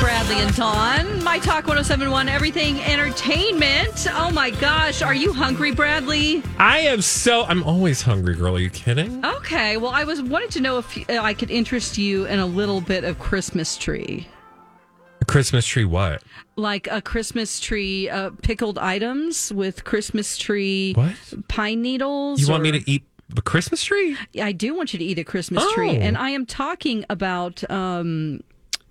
Bradley and Dawn. My Talk 1071, Everything Entertainment. Oh my gosh. Are you hungry, Bradley? I am so. I'm always hungry, girl. Are you kidding? Okay. Well, I was wanted to know if uh, I could interest you in a little bit of Christmas tree. A Christmas tree, what? Like a Christmas tree, uh, pickled items with Christmas tree What? pine needles. You want me to eat a Christmas tree? I do want you to eat a Christmas tree. Oh. And I am talking about um,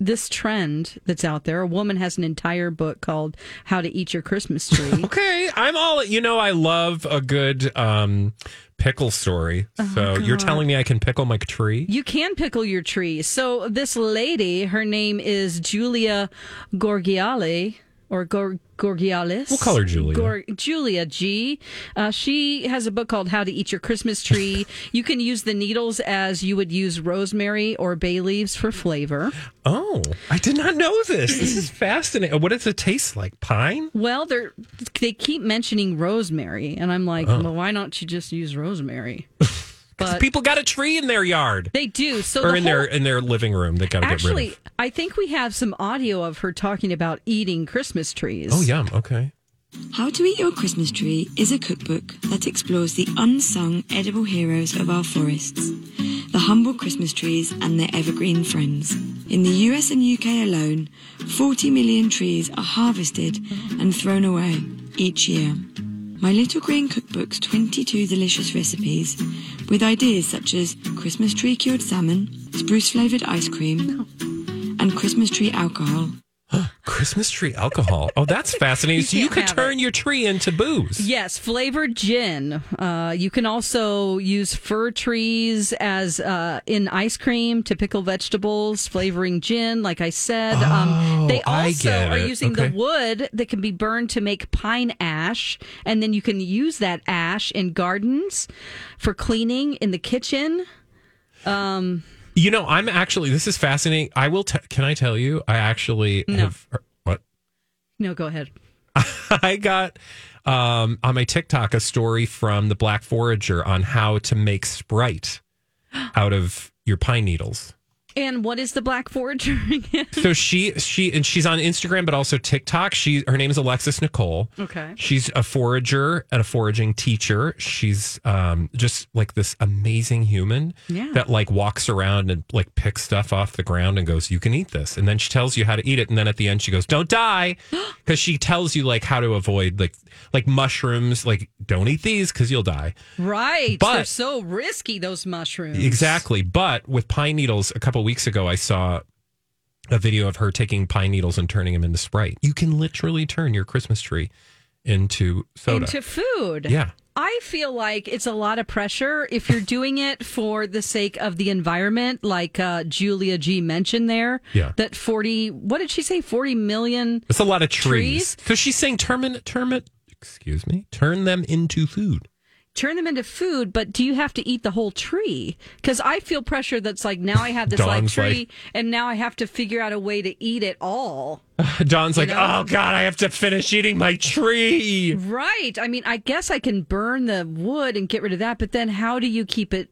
this trend that's out there. A woman has an entire book called How to Eat Your Christmas Tree. Okay, I'm all. You know, I love a good um, pickle story. so you're telling me I can pickle my tree? You can pickle your tree. So this lady, her name is Julia Gorgiale or Gor- Gorgialis. We'll call her Julia. Gor- Julia G. Uh, she has a book called How to Eat Your Christmas Tree. you can use the needles as you would use rosemary or bay leaves for flavor. Oh, I did not know this. This is fascinating. What does it taste like? Pine? Well, they're they keep mentioning rosemary, and I'm like, Oh. well, why don't you just use rosemary? But People got a tree in their yard they do. So or the in their in their living room. They got to get Actually, rid of. Actually, I think we have some audio of her talking about eating Christmas trees. Oh, yum. Okay. How to Eat Your Christmas Tree is a cookbook that explores the unsung edible heroes of our forests, the humble Christmas trees and their evergreen friends. In the US and UK alone, 40 million trees are harvested and thrown away each year. My Little Green Cookbook's 22 delicious recipes, with ideas such as Christmas tree cured salmon, spruce flavored ice cream, and Christmas tree alcohol Christmas tree alcohol. Oh, that's fascinating. You so you could turn your tree into booze. Yes, flavored gin. Uh, you can also use fir trees as uh, in ice cream to pickle vegetables, flavoring gin. Like I said, um, they Oh, I also get are using Okay. the wood that can be burned to make pine ash, and then you can use that ash in gardens for cleaning in the kitchen. You know, I'm actually. This is fascinating. I will. T- can I tell you? I actually have. What? No, go ahead. I got um, on my TikTok a story from the Black Forager on how to make Sprite out of your pine needles. And what is the Black Forager again? So she she and she's on Instagram, but also TikTok. She her name is Alexis Nicole. Okay. She's a forager and a foraging teacher. She's um, just like this amazing human Yeah. that like walks around and like picks stuff off the ground and goes, "You can eat this," and then she tells you how to eat it. And then at the end, she goes, "Don't die," because she tells you like how to avoid like like mushrooms. Like don't eat these because you'll die. Right. But- They're so risky, those mushrooms. Exactly. But with pine needles, a couple weeks ago, I saw a video of her taking pine needles and turning them into Sprite. You can literally turn your Christmas tree into soda. Into food. Yeah. I feel like it's a lot of pressure if you're doing it for the sake of the environment, like uh, Julia G mentioned there. Yeah. That 40, what did she say? 40 million? It's a lot of trees. Trees? So she's saying turn it, excuse me, turn them into food. Turn them into food, but do you have to eat the whole tree? Because I feel pressure that's like now I have this like tree, like- and now I have to figure out a way to eat it all. Dawn's like, know? oh God, I have to finish eating my tree. Right. I mean, I guess I can burn the wood and get rid of that, but then how do you keep it?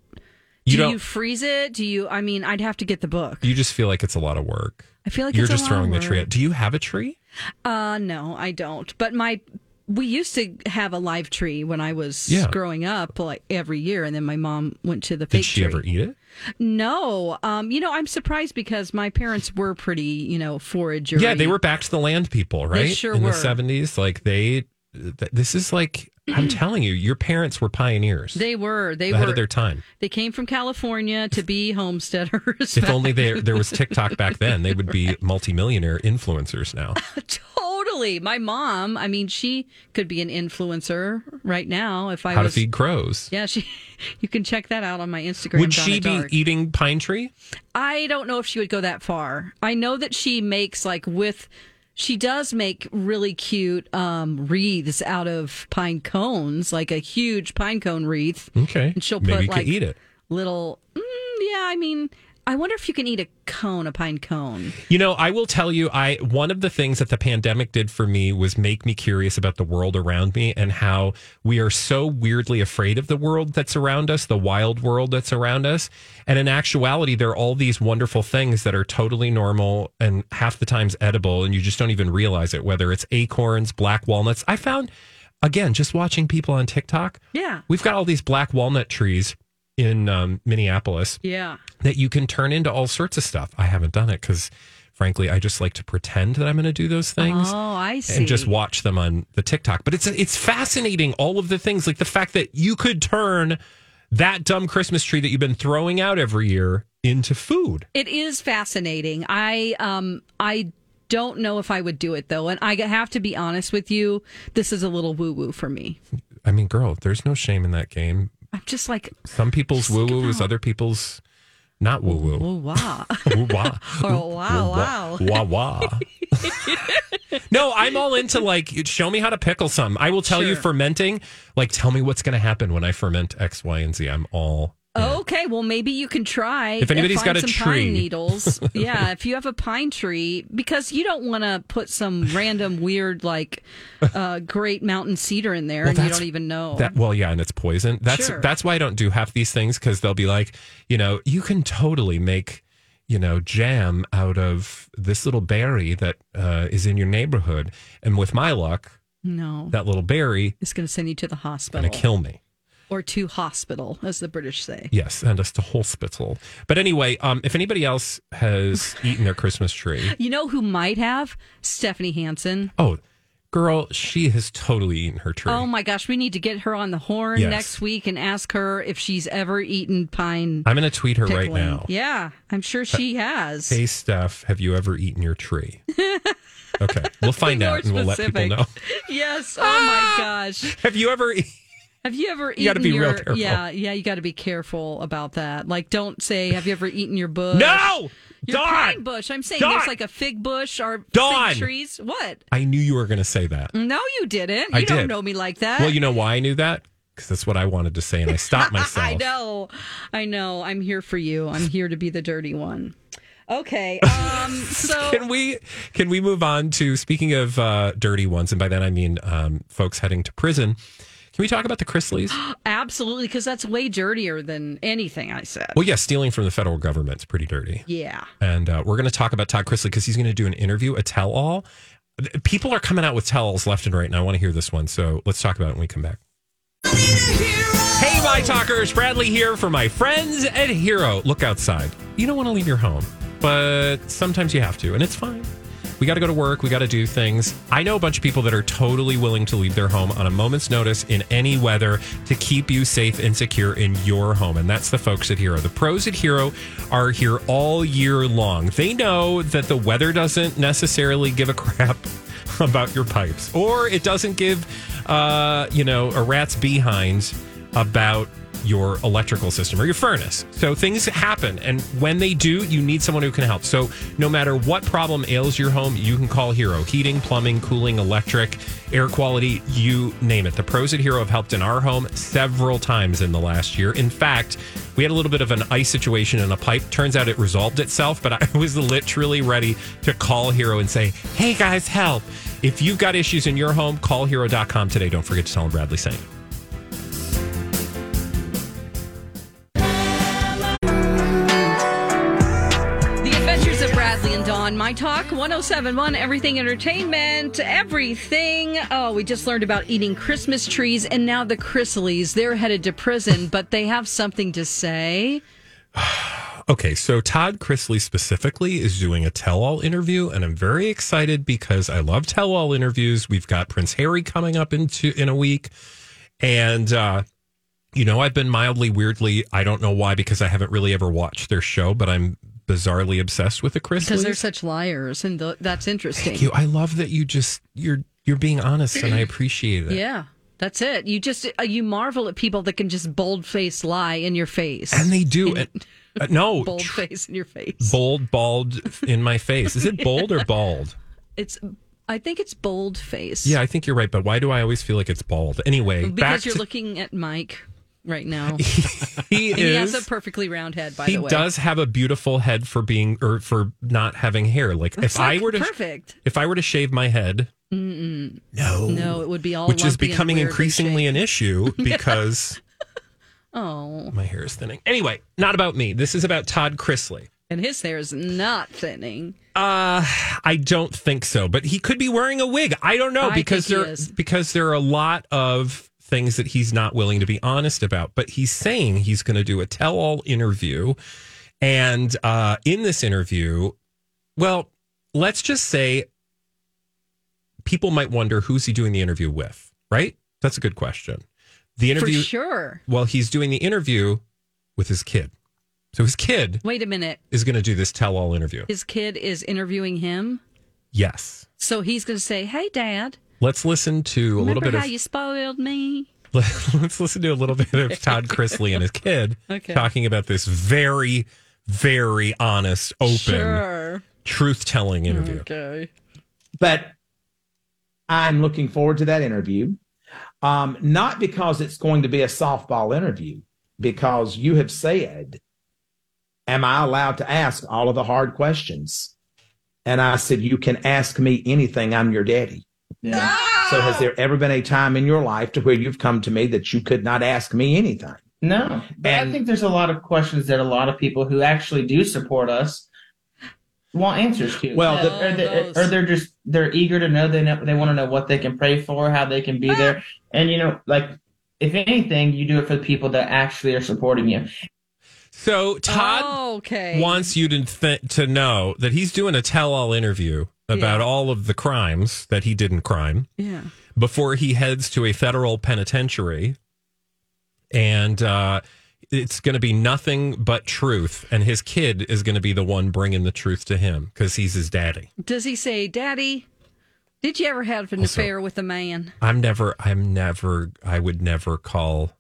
You Do you freeze it? Do you? I mean, I'd have to get the book. You just feel like it's a lot of work. I feel like You're it's a just throwing the tree out. Do you have a tree? Uh, no, I don't. But my we used to have a live tree when I was Yeah. growing up, like every year, and then my mom went to the Did fake she tree. ever eat it? No, um, you know, I'm surprised because my parents were pretty, you know, forager. Yeah, they were back to the land people, right? sure In were. the seventies, like they. th- This is like I'm telling you, your parents were pioneers. They were. They ahead were. of their time. They came from California to be homesteaders. If only there there was TikTok back then, they would be multimillionaire influencers now. totally. My mom. I mean, she could be an influencer right now. If I How to feed crows. Yeah, she. You can check that out on my Instagram. Would she Donna be Dark. eating pine tree? I don't know if she would go that far. I know that she makes like with she does make really cute um wreaths out of pine cones, like a huge pine cone wreath. Okay, And she'll maybe put like eat it. little mm, yeah, I mean, I wonder if you can eat a cone, a pine cone. You know, I will tell you, I one of the things that the pandemic did for me was make me curious about the world around me and how we are so weirdly afraid of the world that's around us, the wild world that's around us. And in actuality, there are all these wonderful things that are totally normal and half the times edible, and you just don't even realize it. Whether it's acorns, black walnuts, I found again just watching people on TikTok. Yeah. We've got all these black walnut trees in um, Minneapolis Yeah. that you can turn into all sorts of stuff. I haven't done it because, frankly, I just like to pretend that I'm going to do those things. Oh, I see. And just watch them on the TikTok. But it's it's fascinating, all of the things, like the fact that you could turn that dumb Christmas tree that you've been throwing out every year into food. It is fascinating. I um I don't know if I would do it though, and I have to be honest with you. This is a little woo woo for me. I mean, girl, there's no shame in that game. I'm just like, Some people's woo woo is other people's not woo woo. oh wow. Woo wah. Oh, wow, wow. Wah wah. no, I'm all into like show me how to pickle some. I will tell you fermenting. Like tell me what's going to happen when I ferment X, Y, and Z. I'm all. Okay, well maybe you can try. If anybody's find got a some tree. pine needles, yeah. If you have a pine tree, because you don't want to put some random weird like uh, great mountain cedar in there, Well, and you don't even know. That well, yeah, and it's poison. That's Sure. that's why I don't do half these things because they'll be like, you know, you can totally make, you know, jam out of this little berry that uh, is in your neighborhood, and with my luck, no, that little berry is going to send you to the hospital gonna kill me. Or to hospital, as the British say. Yes, send us to hospital. But anyway, um, if anybody else has eaten their Christmas tree, You know who might have Stephanie Hansen. oh, girl, she has totally eaten her tree. Oh my gosh, we need to get her on the horn Yes. next week and ask her if she's ever eaten pine. I'm going to tweet her right now. Yeah, I'm sure she has. Hey, Steph, have you ever eaten your tree? Okay, we'll find out and we'll let people know. Yes. Oh my gosh. Have you ever? Have you ever eaten You gotta be your? real careful. Yeah, yeah. You got to be careful about that. Like, don't say, "Have you ever eaten your bush?" No, your Dawn. pine bush. I'm saying Dawn. there's like a fig bush or Dawn. fig trees. What? I knew you were going to say that. No, you didn't. I you don't did. know me like that. Well, you know why I knew that? Because that's what I wanted to say, and I stopped myself. I know. I know. I'm here for you. I'm here to be the dirty one. Okay. Um. So Can we can we move on to speaking of uh, dirty ones, and by that I mean um, folks heading to prison. Can we talk about the Chrisleys? absolutely, because that's way dirtier than anything I said. Well, yeah, stealing from the federal government's pretty dirty. Yeah. And uh, we're going to talk about Todd Chrisley because he's going to do an interview, a tell all. People are coming out with tell alls left and right, and I want to hear this one. So let's talk about it when we come back. Hey, my talkers, Bradley here for my friends at Hero. Look outside. You don't want to leave your home, but sometimes you have to, and it's fine. We got to go to work. We got to do things. I know a bunch of people that are totally willing to leave their home on a moment's notice in any weather to keep you safe and secure in your home. And that's the folks at Hero. The pros at Hero are here all year long. They know that the weather doesn't necessarily give a crap about your pipes, or it doesn't give, uh, you know, a rat's behind about your electrical system or your furnace. So things happen. And when they do, you need someone who can help. So no matter what problem ails your home, you can call Hero. Heating, plumbing, cooling, electric, air quality, you name it. The pros at Hero have helped in our home several times in the last year. In fact, we had a little bit of an ice situation in a pipe. Turns out it resolved itself, but I was literally ready to call Hero and say, hey guys, help. If you've got issues in your home, call hero.com today. Don't forget to tell them Bradley you. My Talk 1071, Everything Entertainment, everything. Oh, we just learned about eating Christmas trees, and now the Chrisleys, they're headed to prison, but they have something to say. Okay, so Todd Chrisley specifically is doing a tell all interview, and I'm very excited because I love tell all interviews. We've got Prince Harry coming up into in a week. And uh, you know, I've been mildly weirdly, I don't know why, because I haven't really ever watched their show, but I'm bizarrely obsessed with the Chrisleys. Because they're such liars, and th- that's interesting. Thank you. I love that you just you're you're being honest and I appreciate it. Yeah, that's it. You just uh, you marvel at people that can just bold face lie in your face, And they do. And, uh, no, bold tr- face in your face. bold, bald in my face. Is it bold or bald? It's I think it's bold face. Yeah, I think you're right. But why do I always feel like it's bald? Anyway, back because you're to, looking at Mike right now. he And he has a perfectly round head, by he the way. He does have a beautiful head for being or for not having hair. Like It's if I were to perfect. if I were to shave my head, Mm-mm. no, No, it would be all which is becoming increasingly an issue because Oh, my hair is thinning. Anyway, not about me. This is about Todd Chrisley. and his hair is not thinning. Uh, I don't think so, but he could be wearing a wig. I don't know I because there is. because there are a lot of things that he's not willing to be honest about. But he's saying he's going to do a tell-all interview, and uh, in this interview, well, let's just say people might wonder who's he doing the interview with. Right? That's a good question. The interview. For sure. Well, he's doing the interview with his kid. So his kid Wait a minute. is going to do this tell-all interview. His kid is interviewing him. Yes. So he's going to say, Hey, Dad, Let's listen to a remember little bit how of you spoiled me? let's listen to a little bit of Todd Chrisley and his kid Okay. talking about this very, very honest, open, Sure. truth telling interview. Okay. but I'm looking forward to that interview. Um, not because it's going to be a softball interview, because you have said, Am I allowed to ask all of the hard questions? And I said, You can ask me anything. I'm your daddy. Yeah. So, has there ever been a time in your life to where you've come to me that you could not ask me anything? No, but I think there's a lot of questions that a lot of people who actually do support us want answers to. Well, the- or, they, or they're just they're eager to know they know they want to know what they can pray for, how they can be there, and you know, like if anything, you do it for the people that actually are supporting you. So Todd Oh, okay. wants you to th- to know that he's doing a tell all interview about Yeah. all of the crimes that he didn't crime Yeah. before he heads to a federal penitentiary. And uh, it's going to be nothing but truth. And his kid is going to be the one bringing the truth to him because he's his daddy. Does he say, Daddy, did you ever have an Also- affair with a man? I'm never, I'm never, I would never call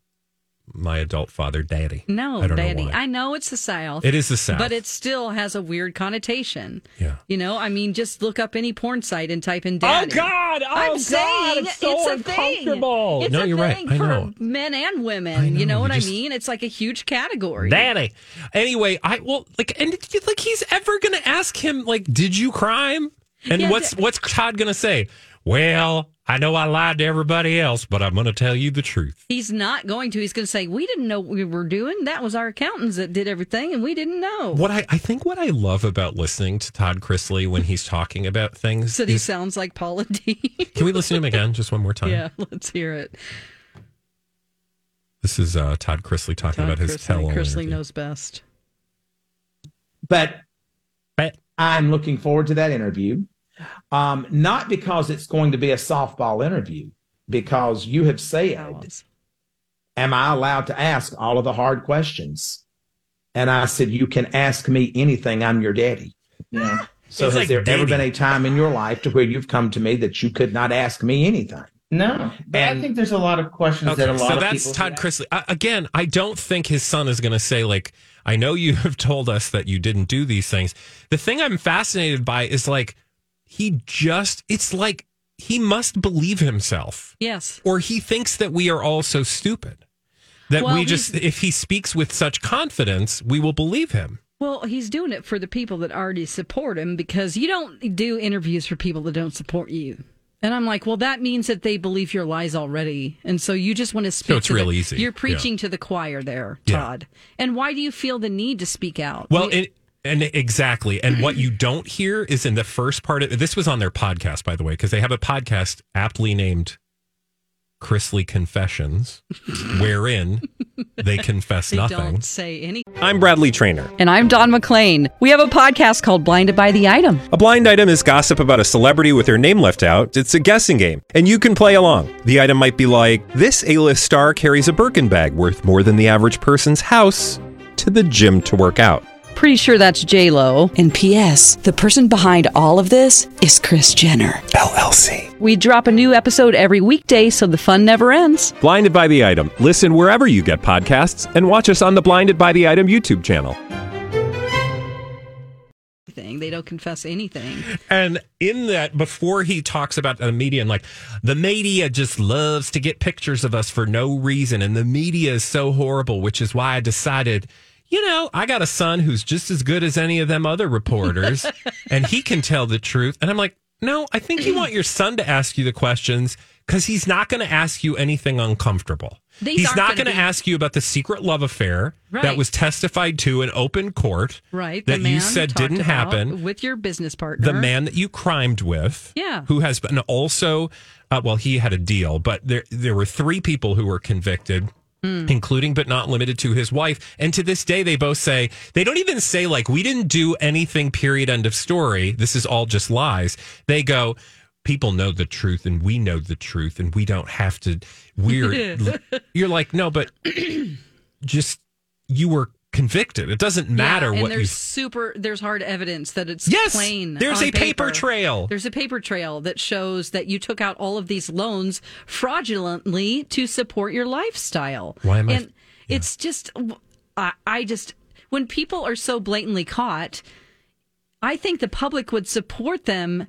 my adult father daddy. No, I don't Daddy. I know it's the South. It is the South. But it still has a weird connotation. Yeah. You know, I mean, just look up any porn site and type in oh, daddy. Oh God! Oh I'm God! saying it's so a uncomfortable. Thing. It's no, you're right. I for know. men and women. Know, You know what you I mean? It's like a huge category. Daddy. Anyway, I well like and like he's ever gonna ask him like, did you crime? And Yeah, what's da- what's Todd gonna say? Well, I know I lied to everybody else, but I'm gonna tell you the truth. He's not going to. He's going to say, "We didn't know what we were doing. That was our accountants that did everything, and we didn't know." What I, I think what I love about listening to Todd Chrisley when he's talking about things So he sounds like Paula D. can we listen to him again just one more time? yeah, let's hear it. This is uh, Todd Chrisley talking Todd about his Chrisley. tell-all Chrisley interview. knows best. but Bet. I'm looking forward to that interview. Um, not because it's going to be a softball interview, because you have said, Am I allowed to ask all of the hard questions? And I said, You can ask me anything. I'm your daddy. Yeah. So, It's has like there ever been a time in your life to where you've come to me that you could not ask me anything? No, but I think there's a lot of questions that a lot so of that's Todd who- Chrisley. Uh, again, I don't think his son is going to say like, "I know you have told us that you didn't do these things." The thing I'm fascinated by is like he just it's like he must believe himself Yes. or he thinks that we are all so stupid that Well, we just, if he speaks with such confidence, we will believe him. Well, he's doing it for the people that already support him because you don't do interviews for people that don't support you. And I'm like, well, that means that they believe your lies already, and so you just want to speak. So it's real the- easy. You're preaching to the choir there, Yeah. Todd. And why do you feel the need to speak out? Well, We- it, And exactly. And what you don't hear is in the first part of this was on their podcast, by the way, because they have a podcast aptly named Chrisley Confessions, wherein they confess They nothing. don't say any. I'm Bradley Traynor. And I'm Dawn McClain. We have a podcast called Blinded by the Item. A blind item is gossip about a celebrity with their name left out. It's a guessing game, and you can play along. The item might be like this: A-list star carries a Birkin bag worth more than the average person's house to the gym to work out. Pretty sure that's J Lo. And P.S. The person behind all of this is Kris Jenner. LLC. We drop a new episode every weekday, so the fun never ends. Blinded by the item. Listen wherever you get podcasts, and watch us on the Blinded by the Item YouTube channel. Thing. They don't confess anything. And in that, before he talks about the media and like the media just loves to get pictures of us for no reason, and the media is so horrible, which is why I decided, you know, I got a son who's just as good as any of them other reporters, and he can tell the truth. And I'm like, no, I think you want your son to ask you the questions because he's not going to ask you anything uncomfortable. These he's aren't gonna be- ask you about the secret love affair that was testified to in open court Right. that you said didn't happen with your business partner. the man that you crimed with, Yeah. who has been also, uh, well, he had a deal, but there there were three people who were convicted. Hmm. Including but not limited to his wife. And to this day, they both say, they don't even say, like, we didn't do anything, period, end of story. This is all just lies. They go, people know the truth and we know the truth and we don't have to, we're, you're like, no, but just, you were convicted. It doesn't matter yeah, and what there's you super there's hard evidence that it's Yes, plain there's a paper trail. there's a paper trail that shows that you took out all of these loans fraudulently to support your lifestyle. Why am I- and it's just I, I just when people are so blatantly caught i think the public would support them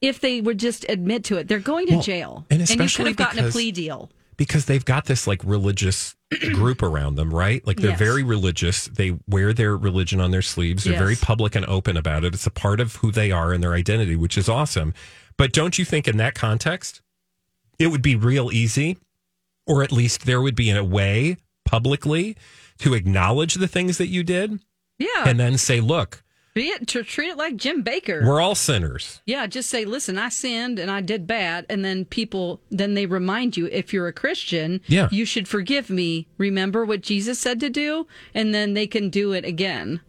if they would just admit to it. They're going to Well, jail. and you could have gotten a plea deal because they've got this like religious group around them, right? Like they're Yes. very religious. They wear their religion on their sleeves. They're very public and open about it. It's a part of who they are and their identity, which is awesome. But don't you think in that context, it would be real easy, or at least there would be a way publicly to acknowledge the things that you did yeah and then say, look, be it to treat it like jim bakker we're all sinners. Yeah, just say, listen, I sinned and I did bad. And then people, then they remind you, if you're a Christian, Yeah. you should forgive me. Remember what Jesus said to do? And then they can do it again.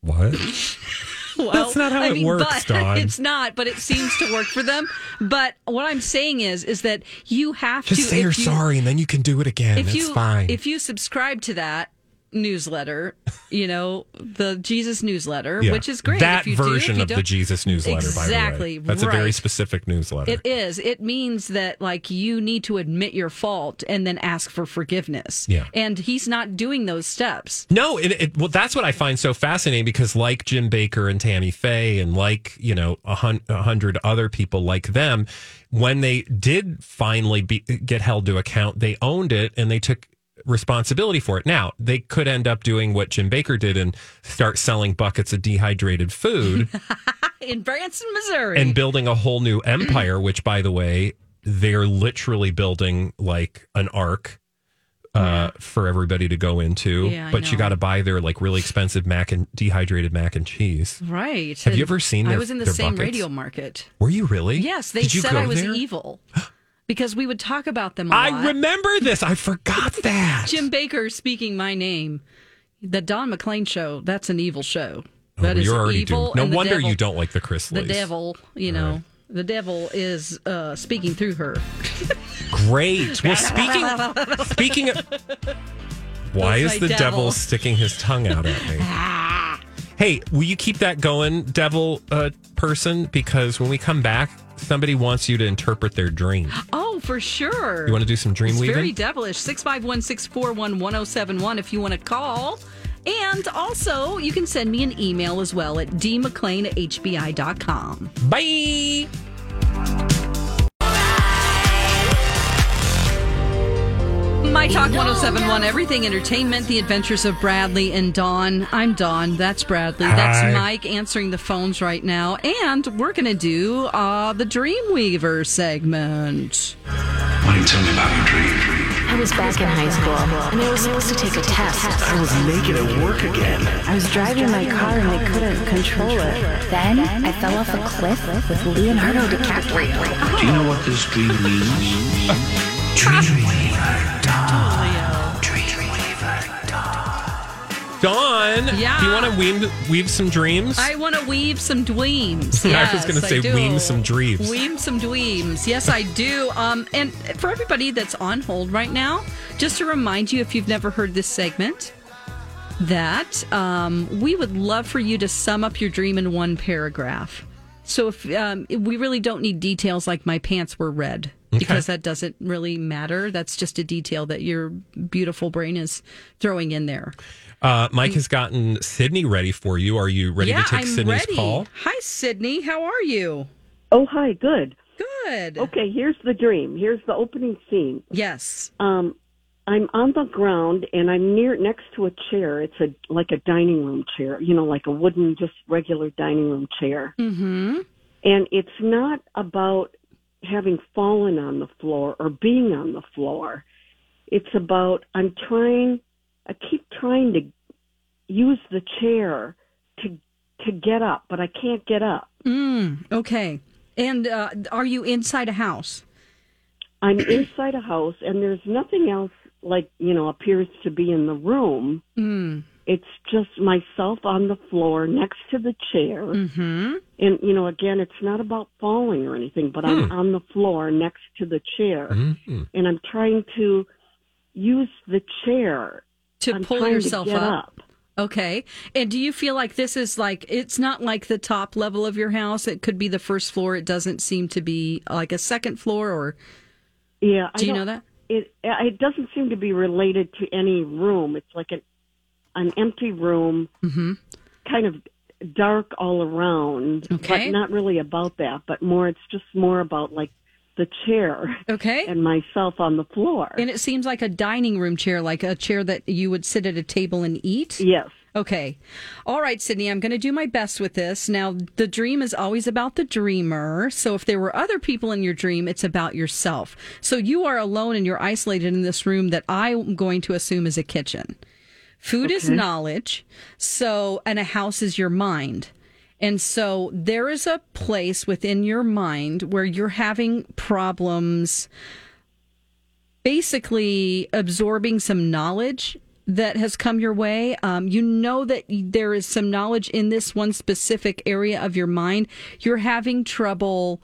What? Well, That's not how I it mean, works, Dawn. It's not, but it seems to work for them. But what I'm saying is, is that you have Just to say you're you- sorry and then you can do it again. If it's you fine. if you subscribe to that newsletter, you know the Jesus newsletter, Yeah. which is great. That if you do, if version you of the Jesus newsletter, by the Exactly, way. That's a very specific newsletter. It is. It means that like you need to admit your fault and then ask for forgiveness. Yeah. And he's not doing those steps. No, it, it, well, that's what I find so fascinating because, like Jim Bakker and Tammy Faye, and like you know a hundred other people like them, when they did finally be, get held to account, they owned it and they took responsibility for it. Now they could end up doing what Jim Bakker did and start selling buckets of dehydrated food In Branson, Missouri. and building a whole new empire. Which, by the way, they're literally building like an ark. Uh, for everybody to go into, Yeah, I but you got to buy their like really expensive mac and dehydrated mac and cheese. right. Have you ever seen I their- was in the same buckets? radio market. Were you really? Yes, they said I was there? evil. Because we would talk about them. I remember this. I forgot that. Jim Bakker speaking my name. The Dawn McClain show, that's an evil show. Oh, That is evil. No wonder devil- you don't like the Chrisleys. The devil, you know, the devil is uh, speaking through her. Great. Well, speaking speaking of, why is the devil. devil. sticking his tongue out at me? hey, will you keep that going, devil uh, person? Because when we come back, somebody wants you to interpret their dream. Oh, for sure. You want to do some dream It's weaving? very devilish. 651 641 1071 if you want to call. And also, you can send me an email as well at dmcclain at hbi.com. Bye. My Talk 1071, Everything Entertainment, The Adventures of Bradley and Dawn. I'm Dawn. That's Bradley. Hi. That's Mike answering the phones right now. And we're going to do uh, the Dreamweaver segment. Why don't you tell me about your dream? I was back in high school, and I was supposed to take a test. I was naked at work again. I was driving my car and I couldn't control it. Then I fell off a cliff with Leonardo DiCaprio. Do you know what this dream means? Dreamweaver Dawn. Yeah. do you want to weave, weave some dreams? I want to weave some dweems. I was gonna say weave some dreams. Weave some dweems. Yes, I do. Um, and for everybody that's on hold right now, just to remind you, if you've never heard this segment, that um, we would love for you to sum up your dream in one paragraph. So if um, we really don't need details like my pants were red. Because that doesn't really matter. That's just a detail that your beautiful brain is throwing in there. Uh, Mike has gotten Sydney ready for you. Are you ready yeah, to take I'm Sydney's ready. call? Hi, Sydney. How are you? Oh, hi. Good. Good. Okay, here's the dream. Here's the opening scene. Yes. Um, I'm on the ground and I'm near next to a chair. It's a like a dining room chair, you know, like a wooden, just regular dining room chair. Mm-hmm. And it's not about having fallen on the floor or being on the floor. It's about I'm trying. I keep trying to use the chair to to get up, but I can't get up. Mm, okay. And uh, are you inside a house? I'm inside a house and there's nothing else like, you know, appears to be in the room. Mm. It's just myself on the floor next to the chair. Mm-hmm. And, you know, again, it's not about falling or anything, but I'm on the floor next to the chair. Mhm. And I'm trying to use the chair To I'm pull yourself to up. up. Okay. And do you feel like this is like it's not like the top level of your house? It could be the first floor. It doesn't seem to be like a second floor or Yeah. do you know that? It, it doesn't seem to be related to any room. It's like an, an empty room, Mm-hmm. kind of dark all around, Okay. but not really about that, but more, it's just more about like the chair Okay. and myself on the floor. And it seems like a dining room chair, like a chair that you would sit at a table and eat. yes. Okay. All right, Sydney, I'm going to do my best with this. Now, the dream is always about the dreamer. So if there were other people in your dream, it's about yourself. So you are alone and you're isolated in this room that I'm going to assume is a kitchen. Food is knowledge. So, and a house is your mind. And so there is a place within your mind where you're having problems basically absorbing some knowledge that has come your way. Um, you know that there is some knowledge in this one specific area of your mind. You're having trouble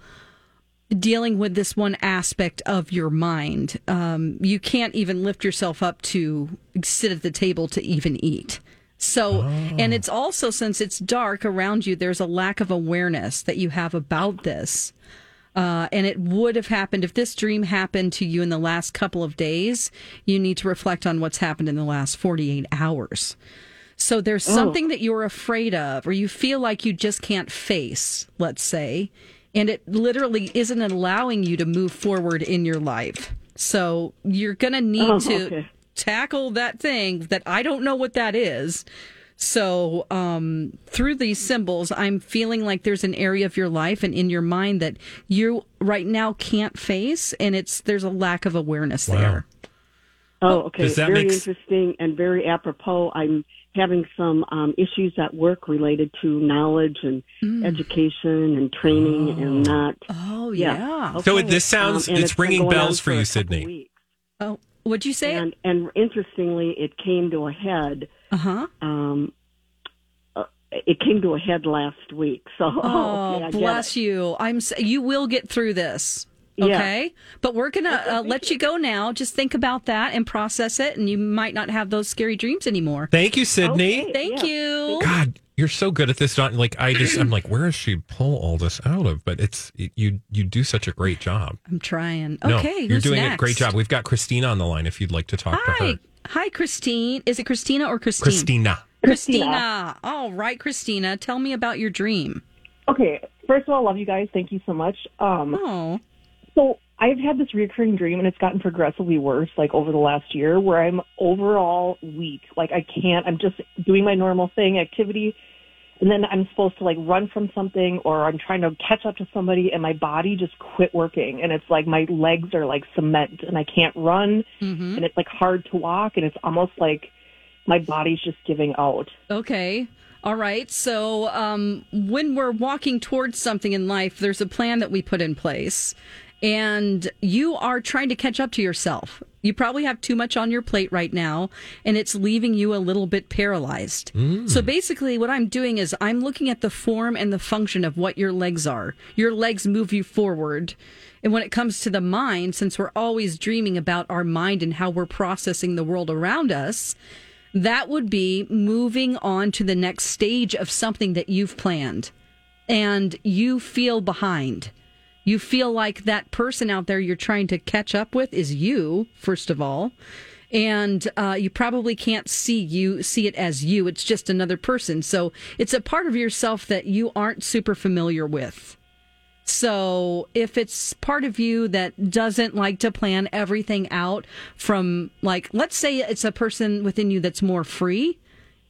dealing with this one aspect of your mind. Um, you can't even lift yourself up to sit at the table to even eat. So, and it's also since it's dark around you, there's a lack of awareness that you have about this. Uh, and it would have happened if this dream happened to you in the last couple of days. You need to reflect on what's happened in the last 48 hours. So there's something that you're afraid of, or you feel like you just can't face, let's say, and it literally isn't allowing you to move forward in your life. So you're going to need Oh, to okay. Tackle that thing that I don't know what that is. So, um, through these symbols, I'm feeling like there's an area of your life and in your mind that you right now can't face, and it's there's a lack of awareness Wow. there. Oh, okay. Does very make interesting and very apropos. I'm having some um, issues at work related to knowledge and education and training and not. Oh Yeah. yeah. So this sounds- and it's been ringing bells for you, Sydney. weeks. Oh, what'd you say? And and interestingly, it came to a head. Uh huh. Um, uh, it came to a head last week. So Oh, okay, I bless it. you. I'm. You will get through this. Yeah. Okay, but we're gonna uh, let you go now. Just think about that and process it, and you might not have those scary dreams anymore. Thank you, Sydney. Okay. Thank Yeah. you. God, you're so good at this. Dawn. Like I just, I'm like, where does she pull all this out of? But it's you. You do such a great job. I'm trying. No, Okay, you're who's doing next? a great job. We've got Christina on the line. If you'd like to talk to her, hi, Christine. Is it Christina or Christine? Christina. Christina. All right, Christina. Tell me about your dream. Okay, first of all, love you guys. Thank you so much. Um, Oh, so I've had this recurring dream, and it's gotten progressively worse, like over the last year, where I'm overall weak. Like I can't. I'm just doing my normal thing, activity, and then I'm supposed to like run from something or I'm trying to catch up to somebody and my body just quit working and it's like my legs are like cement and I can't run Mhm. and it's like hard to walk and it's almost like my body's just giving out. Okay. All right. So, um, when we're walking towards something in life, there's a plan that we put in place, and you are trying to catch up to yourself. You probably have too much on your plate right now, and it's leaving you a little bit paralyzed. Mm. So, basically, what I'm doing is I'm looking at the form and the function of what your legs are. Your legs move you forward. And when it comes to the mind, since we're always dreaming about our mind and how we're processing the world around us, that would be moving on to the next stage of something that you've planned and you feel behind. You feel like that person out there you're trying to catch up with is you, first of all. And uh, you probably can't see you see it as you. It's just another person. So it's a part of yourself that you aren't super familiar with. So if it's part of you that doesn't like to plan everything out from like let's say it's a person within you that's more free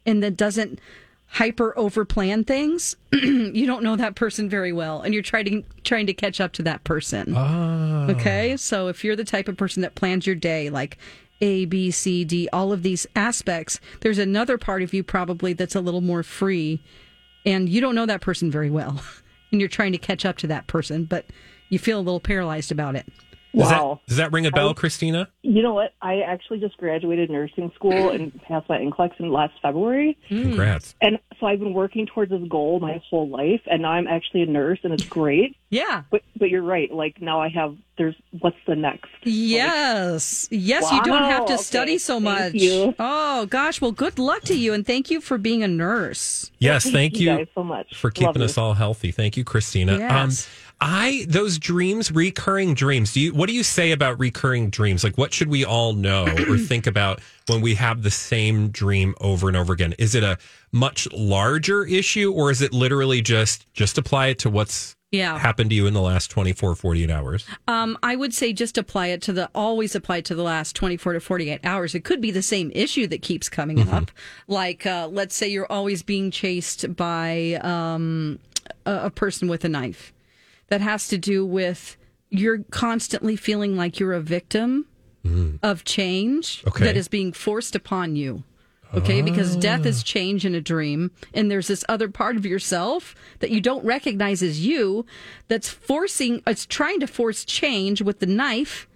and that doesn't hyper over plan things, you don't know that person very well and you're trying to trying to catch up to that person. Ah. Okay? So if you're the type of person that plans your day like A, B, C, D, all of these aspects, there's another part of you probably that's a little more free and you don't know that person very well. And you're trying to catch up to that person, but you feel a little paralyzed about it. Does Wow. that, does that ring a bell, I- Christina? You know what? I actually just graduated nursing school and passed my NCLEX in last February. Congrats. And so I've been working towards this goal my whole life, and now I'm actually a nurse, and it's great. Yeah. But but you're right. Like now I have. There's what's the next? Yes. Yes, you don't have to Wow, study okay. so Thank much. you. Oh, gosh. Well, good luck to you. And thank you for being a nurse. Yes, Thank thank you you, guys so much. for Love keeping you. us all healthy. Thank you, Christina. Yes. Um, I those dreams, recurring dreams. Do you what do you say about recurring dreams? Like, what should we all know or think about when we have the same dream over and over again? Is it a much larger issue, or is it literally just just apply it to what's Yeah. happened to you in the last 24, 48 hours? Um, I would say just apply it to the always apply it to the last 24 to 48 hours. It could be the same issue that keeps coming Mm-hmm. up. Like, uh, let's say you're always being chased by um, a, a person with a knife. That has to do with you're constantly feeling like you're a victim of change Mm. Okay. that is being forced upon you. Okay, because death is change in a dream, and there's this other part of yourself that you don't recognize as you that's forcing, it's trying to force change with the knife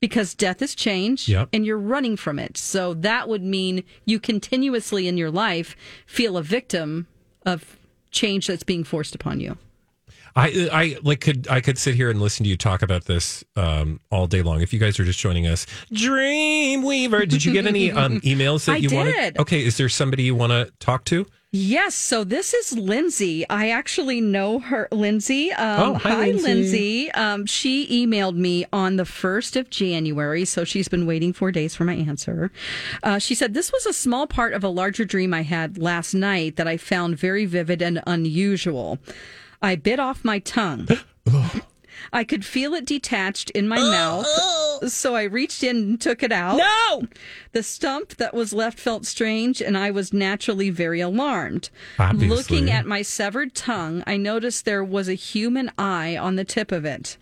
because death is change Yep. and you're running from it. So that would mean you continuously in your life feel a victim of change that's being forced upon you. I I like could I could sit here and listen to you talk about this um, all day long. If you guys are just joining us, Dreamweaver, did you get any um, emails that I you wanted? did. Okay, is there somebody you want to talk to? Yes, so this is Lindsay. I actually know her, Lindsay. Um, Oh, hi, Lindsay. Lindsay. Um, she emailed me on the 1st of January, so she's been waiting four days for my answer. Uh, she said, This was a small part of a larger dream I had last night that I found very vivid and unusual. I bit off my tongue. I could feel it detached in my mouth, so I reached in and took it out. No! The stump that was left felt strange, and I was naturally very alarmed. Obviously. Looking at my severed tongue, I noticed there was a human eye on the tip of it.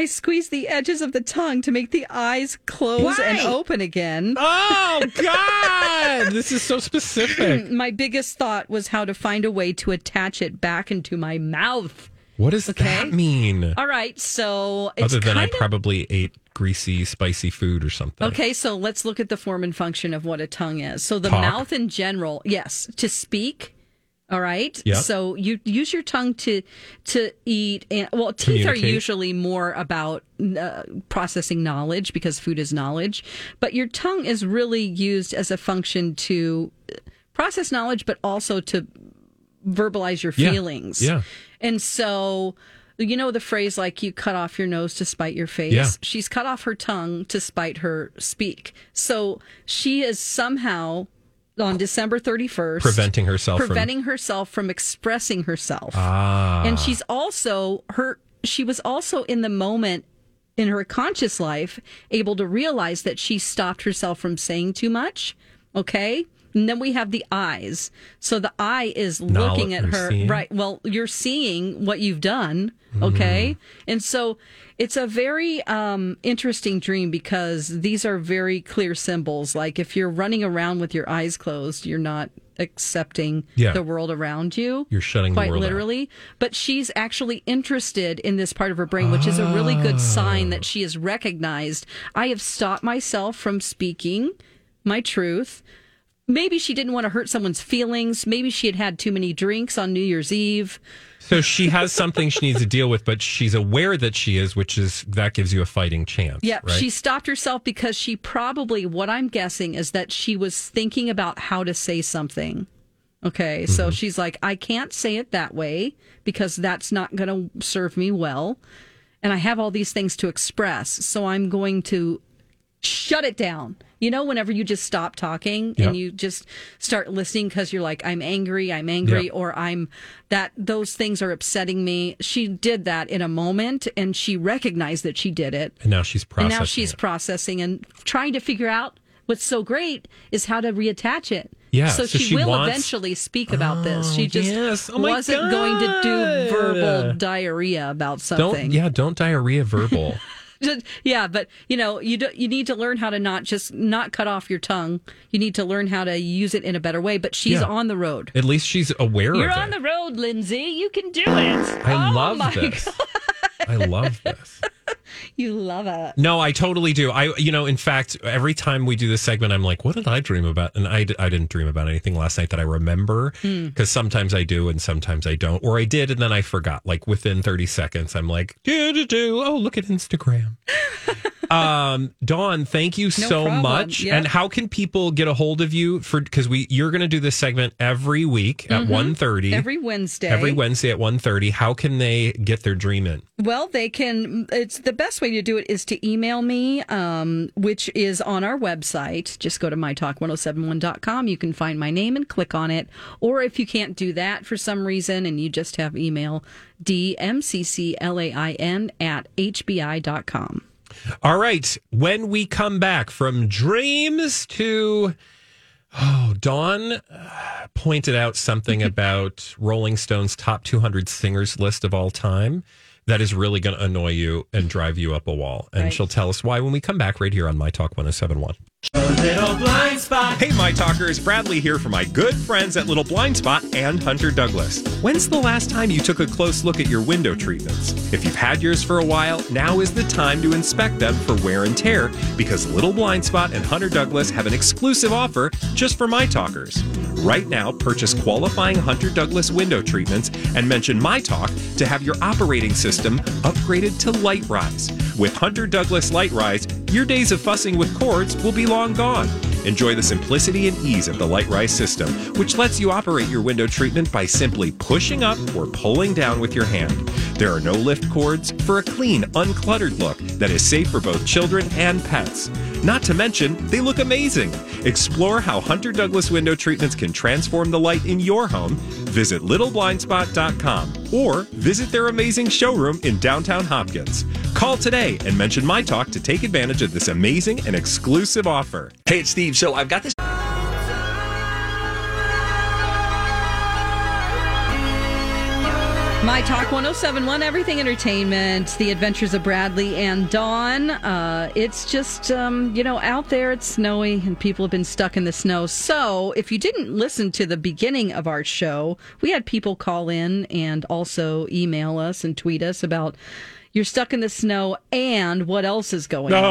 I squeezed the edges of the tongue to make the eyes close and open again. Oh God, this is so specific. My biggest thought was how to find a way to attach it back into my mouth. What does Okay. that mean? All right, so it's Other than I of- probably ate greasy, spicy food or something. Okay, so let's look at the form and function of what a tongue is. So the Talk. mouth in general, yes, to speak. All right. Yep. So you use your tongue to to eat, and well, teeth are usually more about uh, processing knowledge because food is knowledge, but your tongue is really used as a function to process knowledge, but also to verbalize your Yeah. feelings. Yeah. And so, you know, the phrase like you cut off your nose to spite your face. Yeah. She's cut off her tongue to spite her speak. So she is somehow on December 31st Preventing herself from- preventing herself from expressing herself. Ah. And she's also her she was also in the moment in her conscious life able to realize that she stopped herself from saying too much. Okay? And then we have the eyes. So the eye is Knowledge- looking at her. seeing? Right. Well, you're seeing what you've done. Okay. And so it's a very um, interesting dream because these are very clear symbols. Like if you're running around with your eyes closed, you're not accepting Yeah. the world around you. You're shutting the quite world out. literally. But she's actually interested in this part of her brain, which is a really good sign that she is recognized. I have stopped myself from speaking my truth. Maybe she didn't want to hurt someone's feelings. Maybe she had had too many drinks on New Year's Eve. So she has something she needs to deal with, but she's aware that she is, which is that gives you a fighting chance. Yeah, right? she stopped herself because she probably, what I'm guessing is that she was thinking about how to say something. Okay, Mm-hmm. so she's like, I can't say it that way because that's not going to serve me well. And I have all these things to express. So I'm going to shut it down. You know, whenever you just stop talking and you just start listening because you're like, I'm angry, I'm angry, or I'm that those things are upsetting me. She did that in a moment and she recognized that she did it. and now she's processing. And now she's it. processing and trying to figure out what's so great is how to reattach it. Yeah, So, so she, she will wants- eventually speak about this. Oh, she just yes. Oh wasn't going to do verbal diarrhea about something. Don't yeah, don't diarrhea verbal. Just- yeah, but you know, you do, you need to learn how to not just not cut off your tongue. You need to learn how to use it in a better way. But she's Yeah. on the road. At least she's aware of You're on it. the road, Lindsay. You can do it. I Oh love my this. I love this. You love it. No, I totally do. I, you know, in fact, every time we do this segment, I'm like, what did I dream about? And I, I didn't dream about anything last night that I remember Hmm. because sometimes I do and sometimes I don't, or I did and then I forgot. Like within 30 seconds, I'm like, do, do, do. oh, look at Instagram. um, Dawn, thank you so problem. much. Yep. And how can people get a hold of you for, because we, you're going to do this segment every week at Mhm. 1.30. Every Wednesday. Every Wednesday at 1.30. How can they get their dream in? Well, they can. It's the best way to do it is to email me, um, which is on our website. Just go to mytalk1071.com. You can find my name and click on it. Or if you can't do that for some reason and you just have email, dmcclain at hbi.com. All right. When we come back from dreams to. Oh, Dawn uh, pointed out something about Rolling Stone's top 200 singers list of all time that is really going to annoy you and drive you up a wall. And Right. she'll tell us why when we come back right here on My Talk 1071. Little blind spot. Hey, my talkers, Bradley here for my good friends at Little Blind Spot and Hunter Douglas. When's the last time you took a close look at your window treatments? If you've had yours for a while, now is the time to inspect them for wear and tear because Little Blind Spot and Hunter Douglas have an exclusive offer just for my talkers. Right now, purchase qualifying Hunter Douglas window treatments and mention My Talk to have your operating system upgraded to LiteRise. With Hunter Douglas LiteRise, your days of fussing with cords will be long gone. Enjoy the simplicity and ease of the LiteRise system, which lets you operate your window treatment by simply pushing up or pulling down with your hand. There are no lift cords for a clean, uncluttered look that is safe for both children and pets. Not to mention, they look amazing. Explore how Hunter Douglas window treatments can transform the light in your home. Visit littleblindspot.com or visit their amazing showroom in downtown Hopkins. Call today and mention my talk to take advantage of this amazing and exclusive offer. Hey, it's Steve. So I've got this. My Talk 1071, Everything Entertainment, The Adventures of Bradley and Dawn. Uh, it's just, um, you know, out there, it's snowy and people have been stuck in the snow. So if you didn't listen to the beginning of our show, we had people call in and also email us and tweet us about. You're stuck in the snow, and what else is going Oh,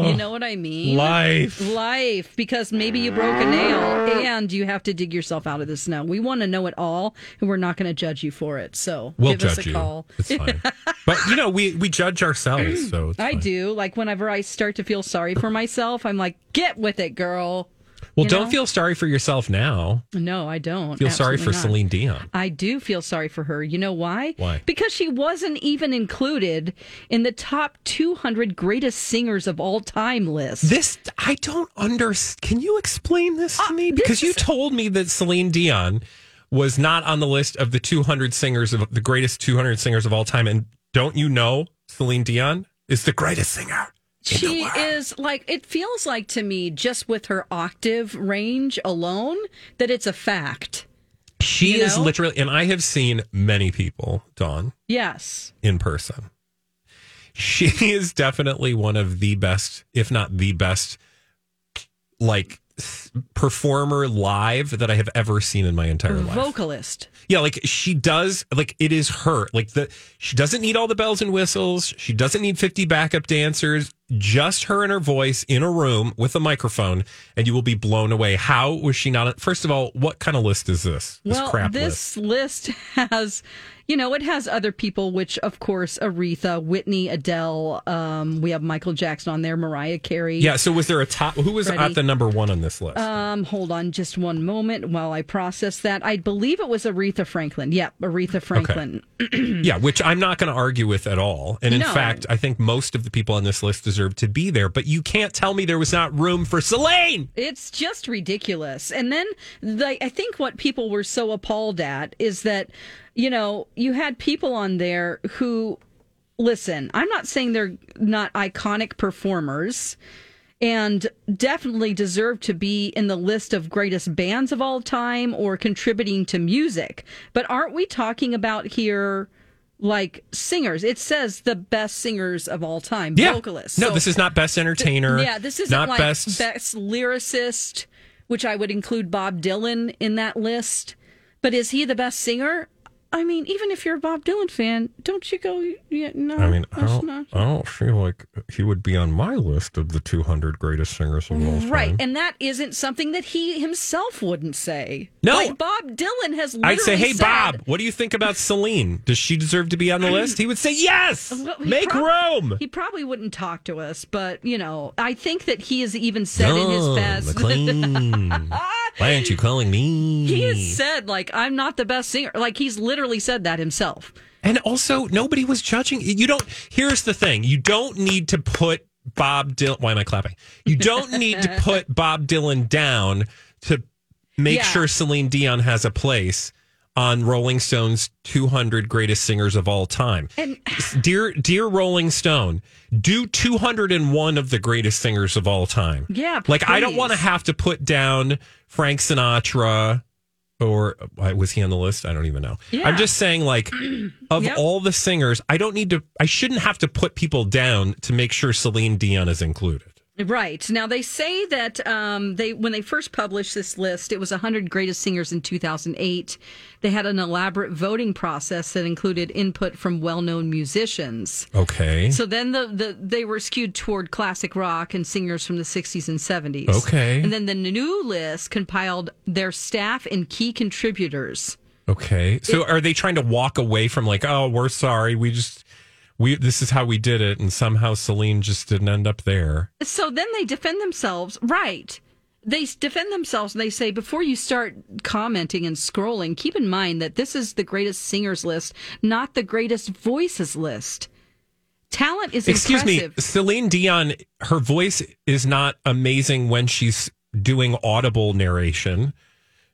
on? You know what I mean? life. Life, because maybe you broke a nail and you have to dig yourself out of the snow. We want to know it all, and we're not going to judge you for it. So We'll give us a you. call. It's fine. but, you know, we, we judge ourselves. So I fine. do. Like whenever I start to feel sorry for myself, I'm like, get with it, girl. Well, You don't know? feel sorry for yourself now. No, I don't. Feel sorry for not. Celine Dion. I do feel sorry for her. You know why? Why? Because she wasn't even included in the top 200 greatest singers of all time list. This I don't understand. Can you explain this to uh, me? Because you told me that Celine Dion was not on the list of the 200 singers of the greatest 200 singers of all time. And don't you know Celine Dion is the greatest singer? She is like, it feels like to me, just with her octave range alone, that it's a fact. She You is know? literally, and I have seen many people, Dawn, Yes. in person. She is definitely one of the best, if not the best, like performer live that I have ever seen in my entire life. Vocalist. Yeah, like she does, like it is her. Like the she doesn't need all the bells and whistles. She doesn't need 50 backup dancers. Just her and her voice in a room with a microphone, and you will be blown away. How was she not? First of all, what kind of list is this? This well, crap list. this list has, you know, it has other people, which of course Aretha, Whitney, Adele. Um, we have Michael Jackson on there, Mariah Carey. Yeah. So was there a top? Who was Freddie. at the number one on this list? Um, hold on just one moment while I process that. I believe it was Aretha Franklin. Yep, Aretha Franklin. Okay. yeah, which I'm not going to argue with at all. And in No. fact, I think most of the people on this list deserve to be there. But you can't tell me there was not room for Celine. It's just ridiculous. And then the, I think what people were so appalled at is that, you know, you had people on there who, listen, I'm not saying they're not iconic performers and definitely deserve to be in the list of greatest bands of all time or contributing to music. But aren't we talking about here? Like singers, it says the best singers of all time, Yeah. vocalists. No, So- this is not best entertainer. yeah, this isn't not like best. best. lyricist, which I would include Bob Dylan in that list. But is he the best singer? I mean, even if you're a Bob Dylan fan, don't you go? Yeah, no, I mean, I don't, not. I don't feel like he would be on my list of the 200 greatest singers of all time. Right, and that isn't something that he himself wouldn't say. No. like Bob Dylan has. Literally I'd say, hey, said- Bob, what do you think about Celine? Does she deserve to be on the list? He would say, yes, Well, make prob- room. He probably wouldn't talk to us, but you know, I think that he has even said in his best. McClain. Why aren't you calling me? He has said like I'm not the best singer. Like he's literally said that himself. And also, nobody was judging. You don't. Here's the thing: you don't need to put Bob Dylan. Why am I clapping? You don't need to put Bob Dylan down to make Yeah. sure Celine Dion has a place on Rolling Stone's 200 greatest singers of all time. And dear, dear Rolling Stone, do 201 of the greatest singers of all time. Yeah, like I don't want to have to put down Frank Sinatra. Or was he on the list? I don't even know. Yeah. I'm just saying, like, of Yep. all the singers, I don't need to, I shouldn't have to put people down to make sure Celine Dion is included. Right. Now they say that um, they when they first published this list, it was 100 greatest singers in 2008. They had an elaborate voting process that included input from well-known musicians. Okay. So then the, the they were skewed toward classic rock and singers from the 60s and 70s. Okay. And then the new list compiled their staff and key contributors. Okay. So are they trying to walk away from, like, oh, we're sorry. We just, we, this is how we did it. And somehow Celine just didn't end up there. So then they defend themselves, right? They defend themselves and they say before you start commenting and scrolling, keep in mind that this is the greatest singers list, not the greatest voices list. Talent is Excuse impressive. me. Celine Dion, her voice is not amazing when she's doing audible narration.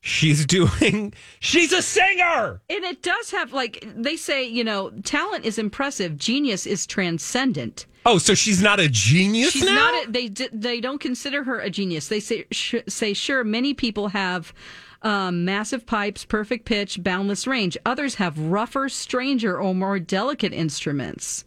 She's doing, she's a singer. And it does have like they say, you know, talent is impressive, genius is transcendent. Oh, so she's not a genius She's now? not. A, they they don't consider her a genius. They say sh- say sure. Many people have um, massive pipes, perfect pitch, boundless range. Others have rougher, stranger, or more delicate instruments.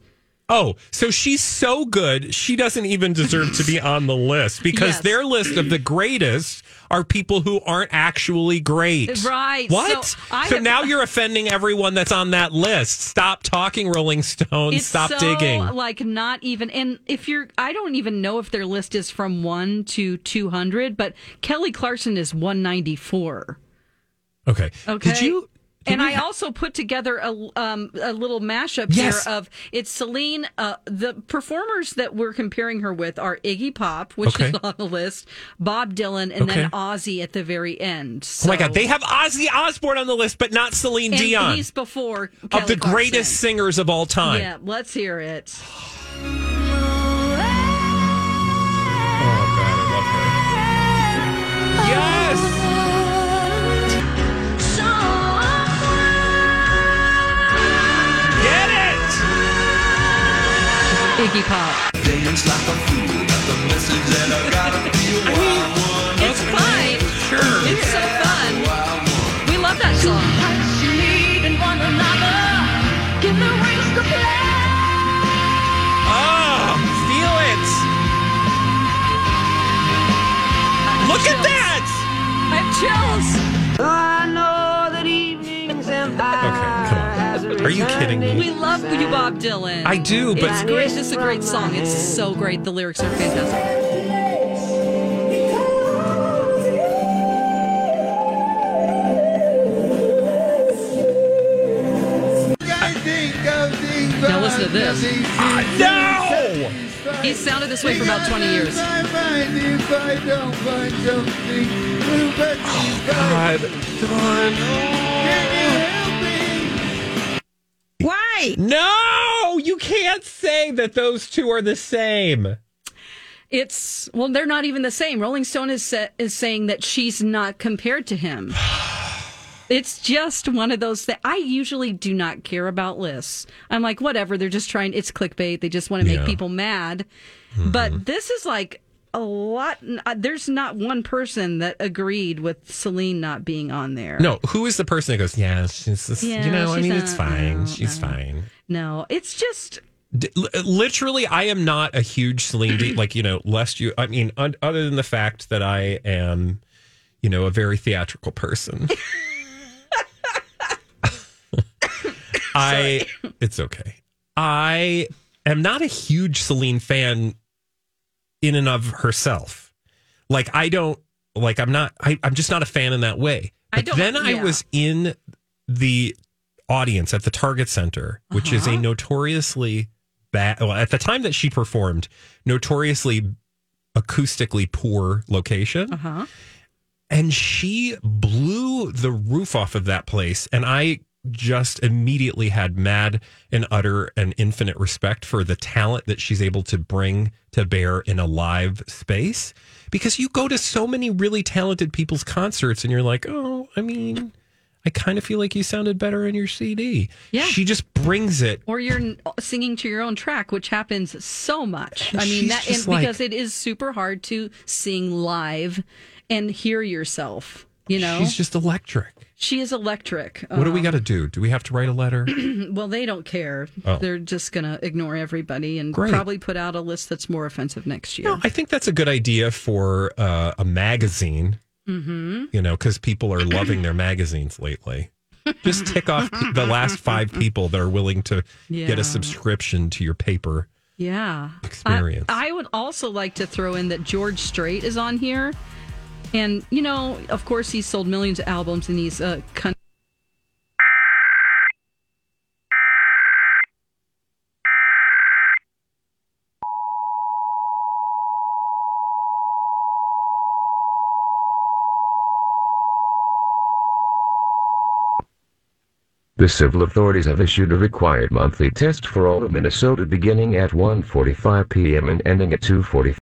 Oh, so she's so good, she doesn't even deserve to be on the list because Yes. their list of the greatest are people who aren't actually great. Right. What? So So have- now you're offending everyone that's on that list. Stop talking, Rolling Stone. Stop so, digging. Like not even. And if you're, I don't even know if their list is from one to two hundred. But Kelly Clarkson is one ninety four. Okay. Okay. Did you? And I ha- also put together a um, a little mashup Yes. here of it's Celine. Uh, the performers that we're comparing her with are Iggy Pop, which Okay. is on the list, Bob Dylan, and Okay. then Ozzy at the very end. Oh my God, they have Ozzy Osbourne on the list, but not Celine and Dion. He's before Of Kelly the greatest singers of all time. Yeah, let's hear it. Pop. Dance like a fool, the message that I gotta feel. I mean, it's fine. Sure. It's so fun. We love that song. Ah, feel it. Look at that! I have chills. Are you kidding me? We love you, Bob Dylan. I do, but- it's great. It's a great song. It's so great. The lyrics are fantastic. Now listen to this. no! He sounded this way for about 20 years. Oh, God, oh, Why? No, you can't say that those two are the same. It's well, they're not even the same. Rolling Stone is sa- is saying that she's not compared to him. It's just one of those that I usually do not care about lists. I'm like, whatever. They're just trying. It's clickbait. They just want to make Yeah. people mad. Mm-hmm. But this is like a lot. uh, There's not one person that agreed with Celine not being on there. No, who is the person that goes, yeah, she's just, Yeah, you know, I mean, not- it's fine. no, she's no. fine. no. It's just D- literally, I am not a huge Celine like, you know, lest you, I mean, un- other than the fact that I am, you know, a very theatrical person. I, it's okay. I am not a huge Celine fan in and of herself. Like, I don't, like, I'm not, I, I'm just not a fan in that way. I But don't- then I was in the audience at the Target Center, which is a Uh-huh. notoriously bad, well, at the time that she performed, notoriously acoustically poor location. uh huh. And she blew the roof off of that place. And I just immediately had mad and utter and infinite respect for the talent that she's able to bring to bear in a live space. Because you go to so many really talented people's concerts and you're like, oh, I mean, I kind of feel like you sounded better in your CD. Yeah. She just brings it. or you're singing to your own track, which happens so much. And I mean, that and like- because it is super hard to sing live and hear yourself. You know, She's just electric. She is electric. What do we Um, got to do? Do we have to write a letter? Well, they don't care. Oh. They're just gonna ignore everybody and Great. probably put out a list that's more offensive next year. No, I think that's a good idea for uh, a magazine. Mm-hmm. You know, because people are loving their magazines lately. Just tick off the last five people that are willing to get a subscription to your paper. Yeah. Experience. I, I would also like to throw in that George Strait is on here. And, you know, of course, he's sold millions of albums and he's a uh, country. The civil authorities have issued a required monthly test for all of Minnesota beginning at 1:45 p.m. and ending at 2:45